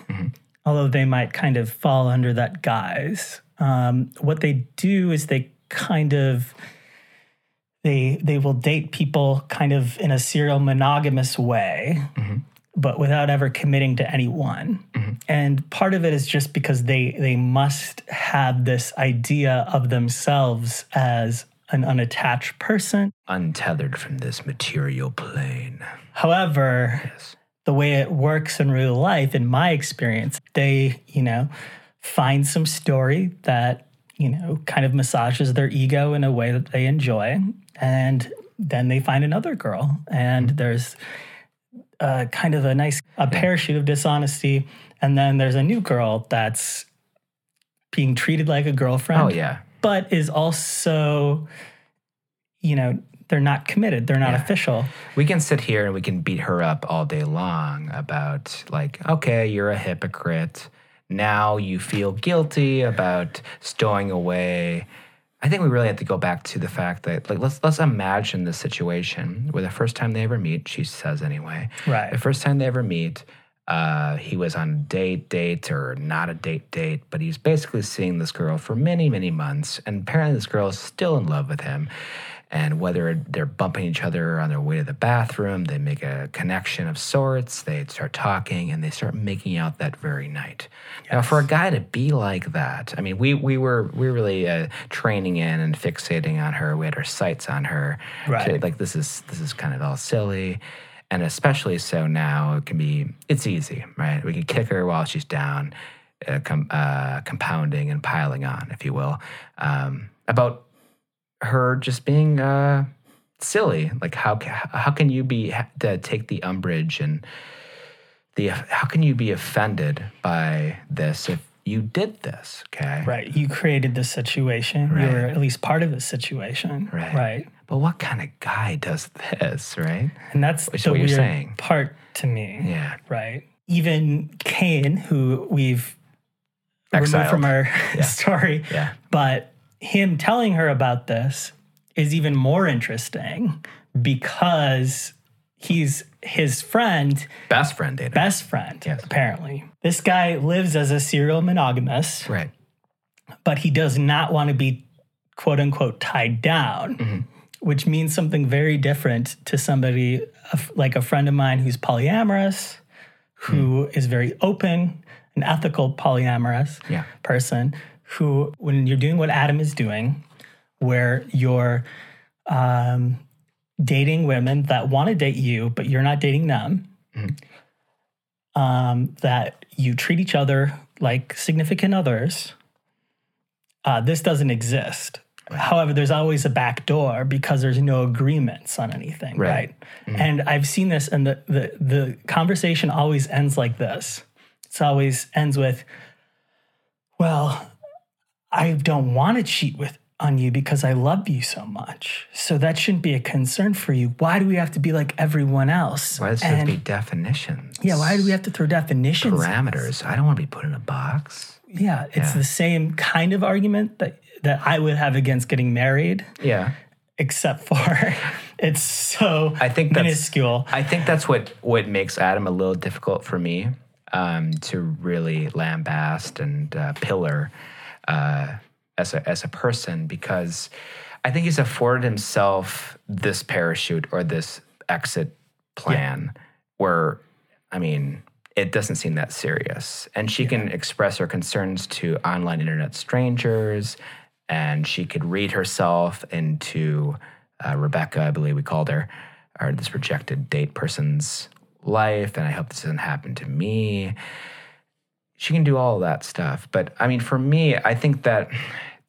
although they might kind of fall under that guise. Um, what they do is they kind of they they will date people kind of in a serial monogamous way, but without ever committing to anyone. Mm-hmm. And part of it is just because they they must have this idea of themselves as an unattached person. Untethered from this material plane. However, Yes. the way it works in real life, in my experience, they, you know, find some story that, you know, kind of massages their ego in a way that they enjoy. And then they find another girl. And mm-hmm. there's uh, kind of a nice a parachute of dishonesty. And then there's a new girl that's being treated like a girlfriend Oh, yeah. but is also, you know, they're not committed. They're not Yeah. official. We can sit here and we can beat her up all day long about, like, okay, you're a hypocrite. Now you feel guilty about stowing away. I think we really have to go back to the fact that, like, let's let's imagine the situation where the first time they ever meet, she says anyway, Right. the first time they ever meet, uh, he was on a date, date, or not a date, date, but he's basically seeing this girl for many, many months, and apparently this girl is still in love with him. And whether they're bumping each other on their way to the bathroom, they make a connection of sorts, they start talking, and they start making out that very night. Now, for a guy to be like that, I mean, we we were we were really uh, training in and fixating on her. We had our sights on her. Right. To, like this is this is kind of all silly and especially so now it can be it's easy right we can kick her while she's down uh, com- uh, compounding and piling on if you will um, about her just being uh, silly like how how can you be to take the umbrage and the how can you be offended by this if you did this okay Right. You created the situation. Right. You were at least part of the situation. Right. Right. but what kind of guy does this right And that's Which the what you're weird saying. part to me. yeah Right. Even Cain, who we've removed from our [laughs] story, yeah but him telling her about this is even more interesting because he's his friend, best friend Dana. best friend, Yes. apparently. This guy lives as a serial monogamous. right but he does not want to be quote unquote tied down, Mm-hmm. which means something very different to somebody like a friend of mine who's polyamorous, who Hmm. is very open, an ethical polyamorous Yeah. person, who, when you're doing what Adam is doing, where you're um, dating women that want to date you, but you're not dating them. Um, that you treat each other like significant others. Uh, this doesn't exist. However, there's always a back door because there's no agreements on anything, Right. right? And I've seen this, and the, the the conversation always ends like this. It's always ends with, "Well, I don't want to cheat with on you because I love you so much. So that shouldn't be a concern for you. Why do we have to be like everyone else? Why does there have to be definitions? yeah, why do we have to throw definitions? parameters? I don't want to be put in a box. Yeah, it's Yeah. the same kind of argument that that I would have against getting married, Yeah. except for [laughs] it's so I think minuscule. I think that's what what makes Adam a little difficult for me um, to really lambast and uh, pillar uh, as a as a person because I think he's afforded himself this parachute or this exit plan where I mean it doesn't seem that serious. And she can express her concerns to online internet strangers and she could read herself into uh, Rebecca, I believe we called her, or this rejected date person's life, and I hope this doesn't happen to me. She can do all of that stuff, but I mean, for me, I think that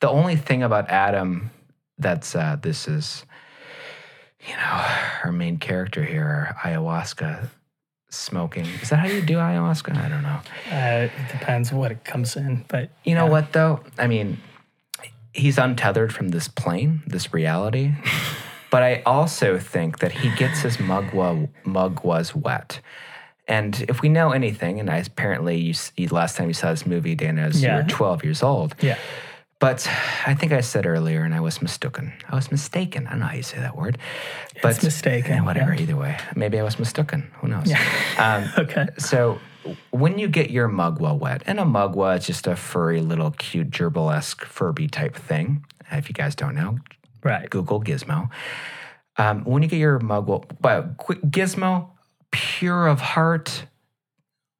the only thing about Adam that's uh, this is, you know, her main character here, ayahuasca smoking. Is that how you do ayahuasca? I don't know. Uh, it depends what it comes in, but You know what though? I mean, he's untethered from this plane, this reality. [laughs] but I also think that he gets his mugwa mugwas wet. And if we know anything, and I, apparently you, you last time you saw this movie, Dana, is you were 12 years old. yeah, But I think I said earlier, and I was mistaken. I was mistaken. I don't know how you say that word. But it's mistaken, eh, whatever. yeah. Either way, maybe I was mistaken. Who knows? Um, [laughs] okay. so when you get your mugwa wet, and a mugwa is just a furry little cute gerbil-esque Furby type thing. If you guys don't know, Right. Google Gizmo. Um, when you get your mugwa, but Gizmo, pure of heart,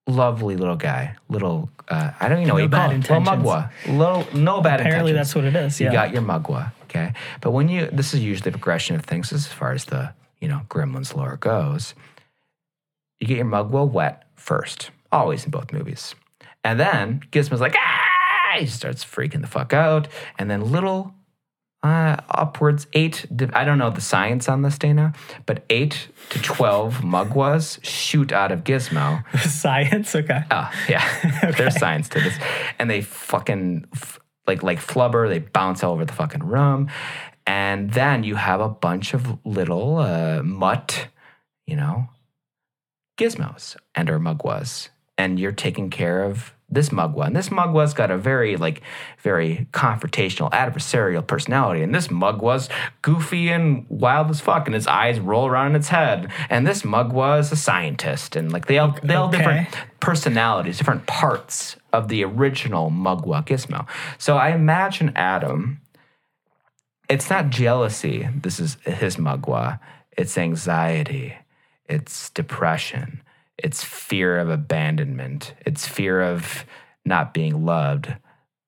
lovely little guy, little. Uh, I don't even know what No you call bad. Little intentions. mugwa, little no bad Apparently, intentions. that's what it is. You got your mugwa, okay? But when you, this is usually the progression of things as far as the, you know, Gremlins lore goes. You get your mugwa wet first, always in both movies. And then Gizmo's like, ah! He starts freaking the fuck out. And then little, uh, upwards eight, I don't know the science on this, Dana, but eight to 12 mugwas shoot out of Gizmo. [laughs] Science. Okay. Oh, yeah. [laughs] There's science to this. And they fucking like like flubber, they bounce all over the fucking room. And then you have a bunch of little uh, mutt, you know, gizmos and or mugwas. And you're taking care of this mugwa. And this mugwa's got a very like very confrontational, adversarial personality. And this mugwa's goofy and wild as fuck, and his eyes roll around in its head. And this mugwa is a scientist, and like they all they all Okay. different personalities, different parts of the original Mugwa Gizmo. So I imagine Adam, it's not jealousy, this is his Mugwa, it's anxiety, it's depression, it's fear of abandonment, it's fear of not being loved.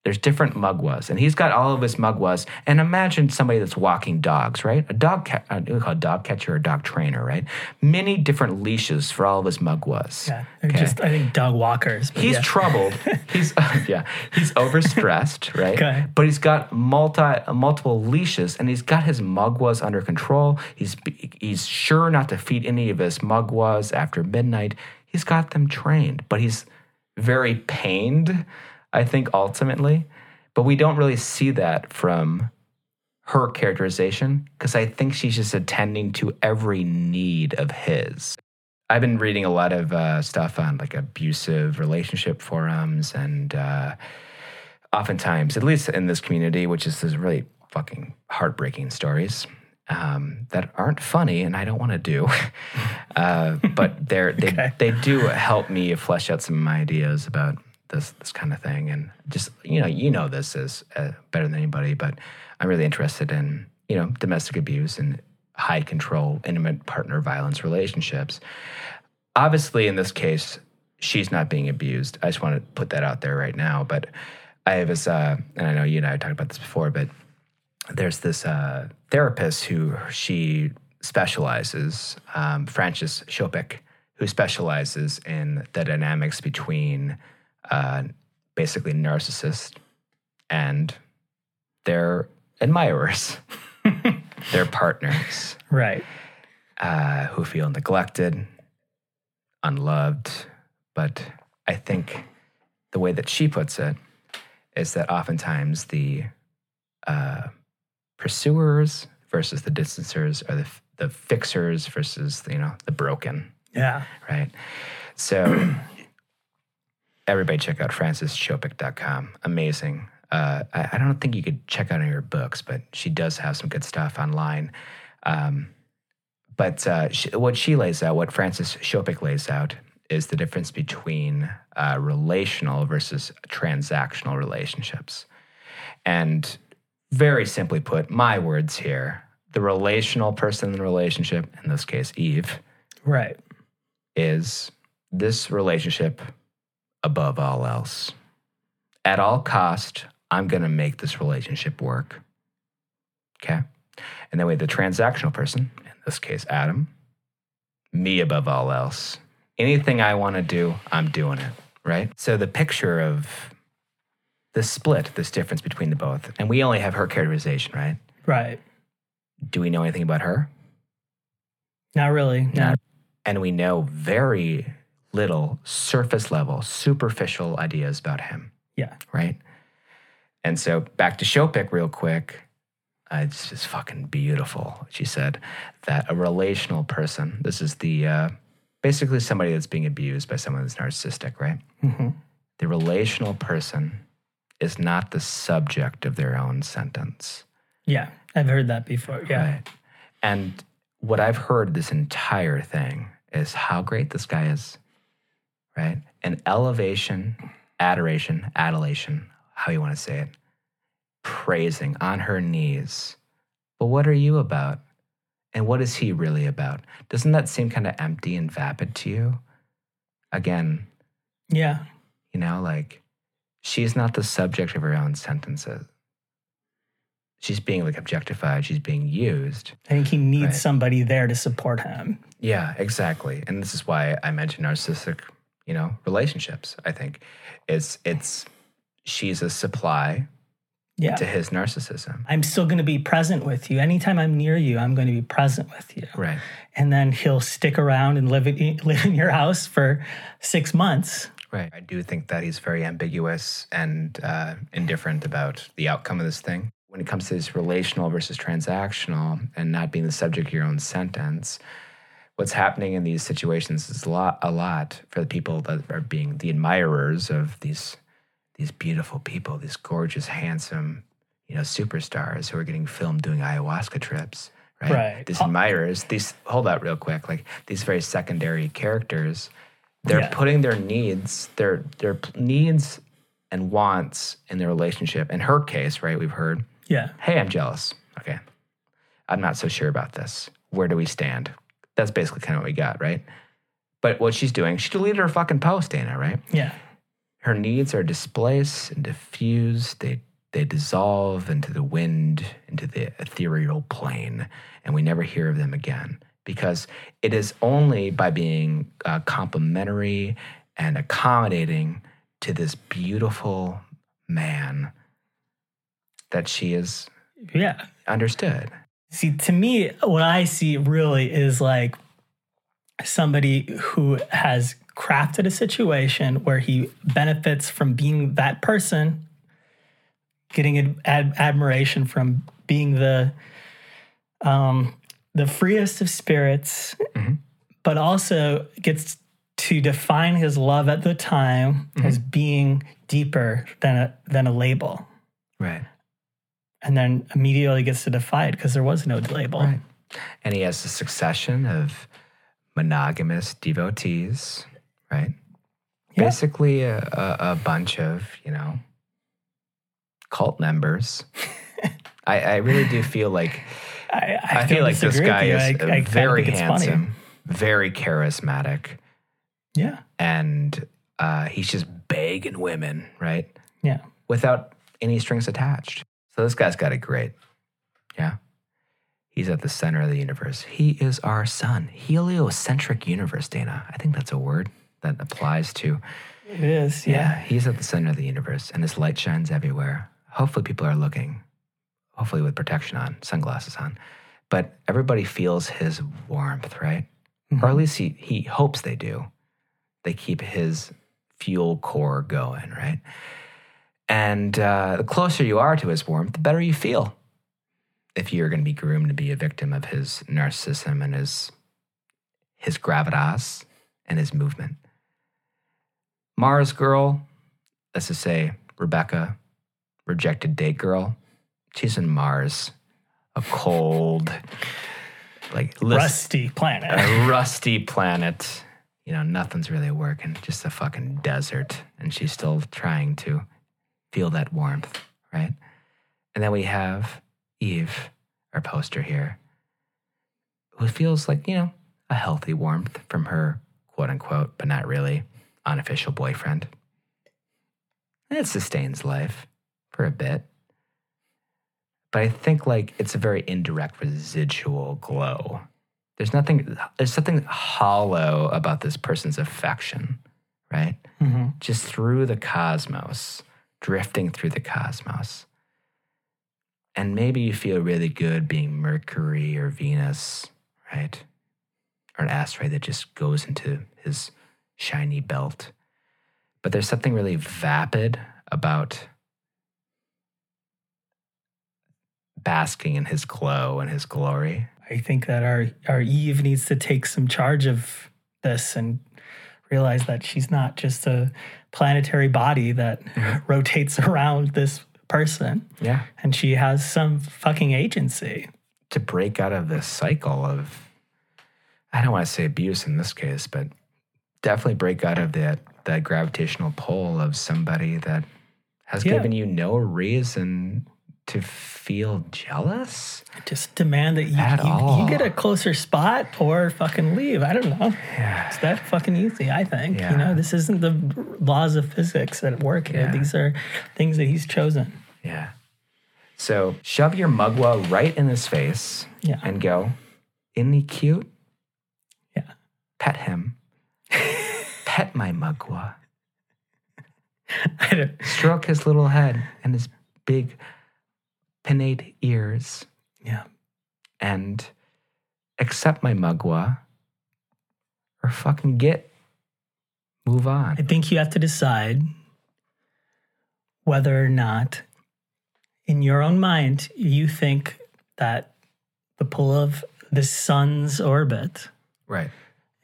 There's different mugwas, and he's got all of his mugwas. And imagine somebody that's walking dogs, right? A dog, ca- uh, we call it dog catcher or dog trainer, right? Many different leashes for all of his mugwas. Yeah. Okay. just I think dog walkers. He's yeah. troubled. [laughs] He's [laughs] yeah. He's overstressed, [laughs] right? Okay. But he's got multi multiple leashes, and he's got his mugwas under control. He's he's sure not to feed any of his mugwas after midnight. He's got them trained, but he's very pained. I think ultimately, but we don't really see that from her characterization because I think she's just attending to every need of his. I've been reading a lot of uh, stuff on like abusive relationship forums, and uh, oftentimes, at least in this community, which is this really fucking heartbreaking stories um, that aren't funny, and I don't want to do, [laughs] uh, but they're they [laughs] Okay. they do help me flesh out some of my ideas about this this kind of thing, and just you know you know this is uh, better than anybody, but I'm really interested in you know domestic abuse and high control intimate partner violence relationships. Obviously in this case she's not being abused. I just want to put that out there right now but i was uh and i know you and i talked about this before but there's this uh, therapist who she specializes, um, Francis Chopik, who specializes in the dynamics between uh, basically narcissists and their admirers, [laughs] their partners Right. uh, who feel neglected, unloved. But I think the way that she puts it is that oftentimes the uh, pursuers versus the distancers are the, the fixers versus you know the broken, Yeah. right? So everybody check out francischopik.com. Amazing. Uh, I, I don't think you could check out any of her books, but she does have some good stuff online. Um, but uh, she, what she lays out, what Francis Chopik lays out, is the difference between uh, relational versus transactional relationships. And very simply put, my words here the relational person in the relationship, in this case, Eve, Right. is this relationship above all else. At all cost, I'm going to make this relationship work. Okay? And then we have the transactional person, in this case, Adam, me above all else. Anything I want to do, I'm doing it, right? So the picture of the split, this difference between the both, and we only have her characterization, right? Right. Do we know anything about her? Not really. No. and we know very little surface level, superficial ideas about him, Yeah. right? And so back to Chopik real quick. Uh, it's just fucking beautiful. She said that a relational person, this is the uh, basically somebody that's being abused by someone that's narcissistic, right? hmm The relational person is not the subject of their own sentence. Yeah. I've heard that before. Yeah. Right. And what I've heard this entire thing is how great this guy is, right? An elevation, adoration, adulation, how you want to say it, praising on her knees. But what are you about? And what is he really about? Doesn't that seem kind of empty and vapid to you? Again, Yeah. you know, like she's not the subject of her own sentences. She's being like objectified, she's being used. I think he needs Right. somebody there to support him. Yeah, exactly. And this is why I mentioned narcissistic, you know, relationships. I think it's it's she's a supply Yeah. to his narcissism. I'm still going to be present with you. Anytime I'm near you, I'm going to be present with you. Right. And then he'll stick around and live in, [laughs] live in your house for six months. Right. I do think that he's very ambiguous and uh, indifferent about the outcome of this thing. When it comes to this relational versus transactional and not being the subject of your own sentence, what's happening in these situations is a lot, a lot for the people that are being the admirers of these these beautiful people, these gorgeous, handsome, you know, superstars who are getting filmed doing ayahuasca trips. Right. Right. These uh, admirers, these hold out real quick, like these very secondary characters they're Yeah. putting their needs, their their needs and wants in their relationship. In her case, right, we've heard, Yeah. hey, I'm jealous. Okay. I'm not so sure about this. Where do we stand? That's basically kind of what we got, right? But what she's doing, she deleted her fucking post, Dana, right? Yeah. Her needs are displaced and diffused. They they dissolve into the wind, into the ethereal plane, and we never hear of them again. Because it is only by being uh, complimentary and accommodating to this beautiful man that she is Yeah. understood. See, to me, what I see really is like somebody who has crafted a situation where he benefits from being that person, getting ad- ad- admiration from being the um, the freest of spirits, Mhm. but also gets to define his love at the time as being deeper than a than a label, Right. And then immediately gets to defy it because there was no label. Right. And he has a succession of monogamous devotees, right? Yeah. Basically, a, a, a bunch of, you know, cult members. [laughs] I, I really do feel like I, I, don't feel like this guy is I- I very think it's funny. handsome, very charismatic, Yeah, and uh, he's just begging women, right? yeah, Without any strings attached. So this guy's got it great. Yeah. He's at the center of the universe. He is our sun. Heliocentric universe, Dana. I think that's a word that applies to. It is. Yeah. Yeah. He's at the center of the universe and his light shines everywhere. Hopefully, people are looking, hopefully, with protection on, sunglasses on. But everybody feels his warmth, right? Or at mm-hmm. least he, he hopes they do. They keep his fuel core going, right? And uh, the closer you are to his warmth, the better you feel. If you're going to be groomed to be a victim of his narcissism and his his gravitas and his movement. Mars girl, let's just say Rebecca, rejected date girl. She's in Mars, a cold, like Rusty planet. a rusty planet. You know, nothing's really working, just a fucking desert. And she's still trying to feel that warmth, right? And then we have Eve, our poster here, who feels like, you know, a healthy warmth from her quote unquote, but not really, unofficial boyfriend. And it sustains life for a bit. But I think like it's a very indirect residual glow. There's nothing there's something hollow about this person's affection, right? hmm Just through the cosmos, drifting through the cosmos. And maybe you feel really good being Mercury or Venus, right? Or an asteroid that just goes into his shiny belt. But there's something really vapid about basking in his glow and his glory. I think that our our Eve needs to take some charge of this and realize that she's not just a planetary body that [laughs] rotates around this person Yeah. and she has some fucking agency. to break out of this cycle of I don't want to say abuse in this case, but definitely break out of that that gravitational pull of somebody that has Yeah. given you no reason to feel jealous. Just demand that you, you, you get a closer spot or fucking leave. I don't know. Yeah. It's that fucking easy, I think. Yeah. You know, this isn't the laws of physics at work here. Yeah. These are things that he's chosen. Yeah. So shove your mugwa right in his face Yeah. and go, Isn't he cute? Yeah. Pet him. [laughs] Pet my mugwa. I don't, Stroke his little head and his big pinnate ears. yeah. and accept my mugwa or fucking get move on. I think you have to decide whether or not, in your own mind, you think that the pull of the sun's orbit Right.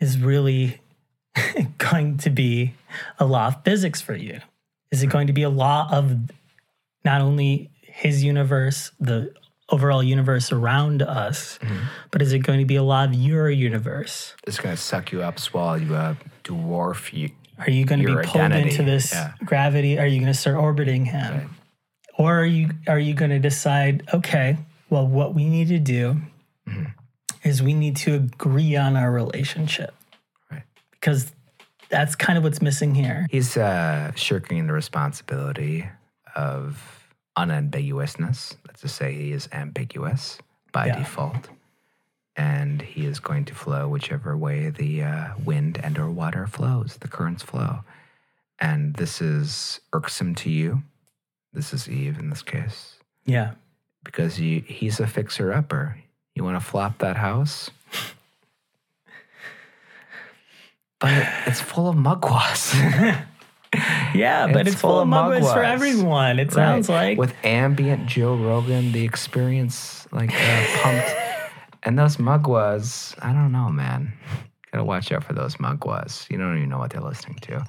is really [laughs] going to be a law of physics for you. Is it going to be a law of not only his universe, the overall universe around us, but is it going to be a lot of your universe? It's gonna suck you up, swallow you up, dwarf you. Are you going to be pulled identity, into this yeah. gravity? Are you going to start orbiting him? Right. Or are you are you going to decide, okay, well what we need to do Mm-hmm. is we need to agree on our relationship. Right. Because that's kind of what's missing here. He's uh, shirking the responsibility of unambiguousness. Let's just say he is ambiguous by Yeah. default, and he is going to flow whichever way the uh, wind and or water flows, the currents flow. And this is irksome to you. This is Eve in this case. Yeah. because you, he's a fixer upper. You want to flop that house? [laughs] but it's full of mugwas. [laughs] [laughs] Yeah, but It's it's, full of mugwumps for everyone. It sounds Right. like with ambient Joe Rogan, the experience like uh, [laughs] pumped, and those mugwas. I don't know, man. Gotta watch out for those mugwas. You don't even know what they're listening to.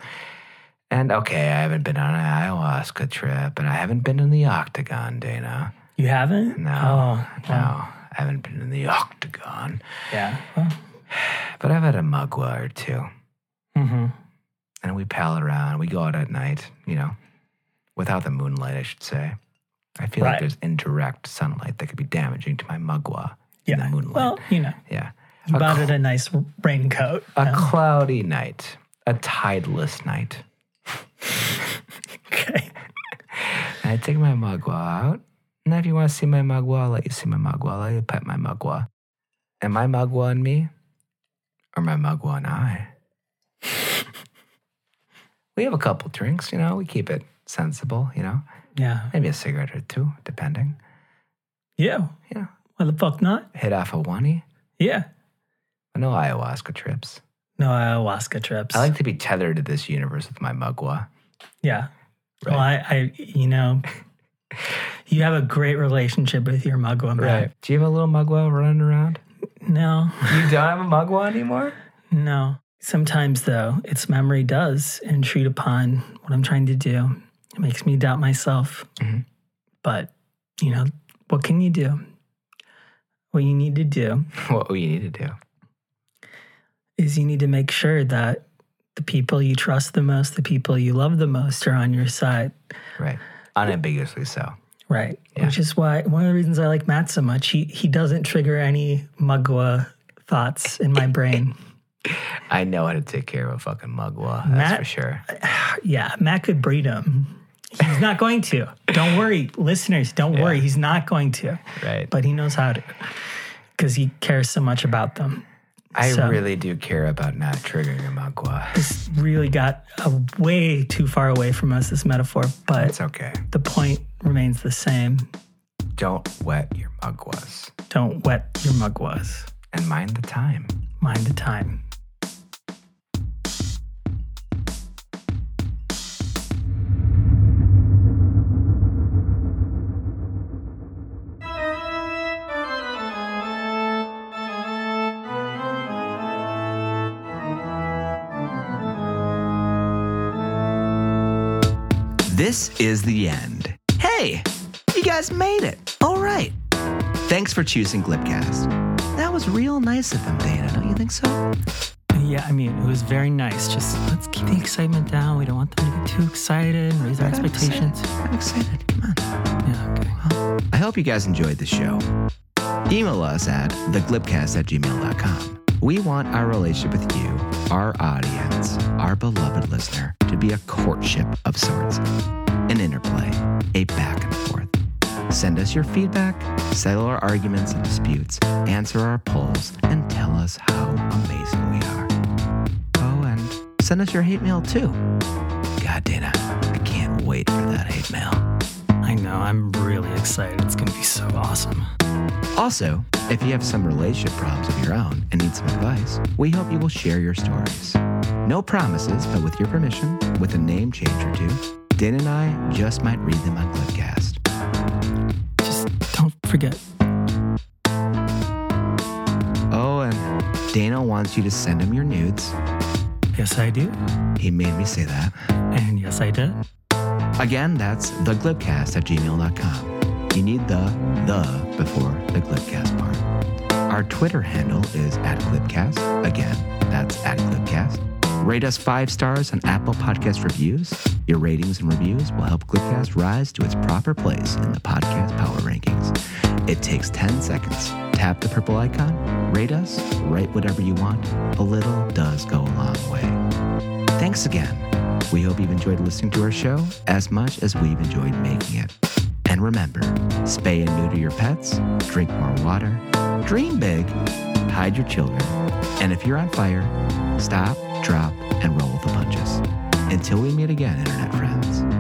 And okay, I haven't been on an ayahuasca trip, and I haven't been in the octagon, Dana. you haven't. No, Oh, no, I haven't been in the octagon, yeah. Well, [sighs] but I've had a mugwa or two, hmm and we pal around. We go out at night, you know, without the moonlight, I should say. I feel like there's indirect sunlight that could be damaging to my mugwa in Yeah. the moonlight. Well, you know, yeah, you a, bought cl- it a nice raincoat. a cloudy night, a tideless night. Okay. And I take my mugwa out, Now, if you want to see my magua, I'll let you see my magua. I'll let you pet my magua. And my magua and me, or my magua and I. we have a couple drinks, you know. We keep it sensible, you know. Yeah. Maybe a cigarette or two, depending. Yeah. Yeah. Why the fuck not? Hit off a one Yeah. no ayahuasca trips. No ayahuasca trips. I like to be tethered to this universe with my magua. yeah. Well, I, I, you know, [laughs] you have a great relationship with your mugwa, man. Do you have a little magua running around? No, You don't [laughs] have a magua anymore? no. Sometimes, though, its memory does intrude upon what I'm trying to do. It makes me doubt myself. Mhm. But, you know, what can you do? What you need to do [laughs] What you need to do. is you need to make sure that the people you trust the most, the people you love the most, are on your side. Right. Unambiguously so. Right. Yeah. Which is why one of the reasons I like Matt so much. He he doesn't trigger any mugwa thoughts in my brain. [laughs] I know how to take care of a fucking mugwa. That's Matt- for sure. [sighs] yeah, Matt could breed him. He's not going to. Don't worry, listeners. Don't worry. He's not going to. Right. But he knows how to because he cares so much about them. I so- really do care about not triggering a magua. This really got a way too far away from us. This metaphor, but It's okay. the point remains the same. Don't wet your mugwas Don't wet your mugwas. and mind the time. Mind the time. This is the end. Hey, you guys made it. All right. Thanks for choosing Glibcast. That was real nice of them, Dana. Don't you think so? Yeah, I mean, it was very nice. Just let's keep the excitement down. We don't want them to get too excited and raise our I'm expectations. excited. I'm excited. Come on. Yeah, okay. I hope you guys enjoyed the show. Email us at theglibcast at gmail.com. We want our relationship with you, our audience, our beloved listener, to be a courtship of sorts, an interplay, a back and forth. Send us your feedback, settle our arguments and disputes, answer our polls, and tell us how amazing we are. Oh, and send us your hate mail too. God, Dana, I can't wait for that hate mail. I know. I'm really excited. It's going to be so awesome. Also, if you have some relationship problems of your own and need some advice, we hope you will share your stories. No promises, but with your permission, with a name change or two, Dan and I just might read them on Glibcast. Just don't forget. Oh, and Dana wants you to send him your nudes. Yes, I do. He made me say that. And yes, I did. Again, that's theglibcast at gmail.com. You need the the before the Glibcast part. Our Twitter handle is at Glibcast. Again, that's at Glibcast. Rate us five stars on Apple Podcast reviews. Your ratings and reviews will help Glibcast rise to its proper place in the podcast power rankings. It takes 10 seconds. Tap the purple icon, rate us, write whatever you want. A little does go a long way. Thanks again. We hope you've enjoyed listening to our show as much as we've enjoyed making it. And remember, spay and neuter your pets, drink more water, dream big, hide your children, and if you're on fire, stop, drop, and roll with the punches. Until we meet again, Internet friends.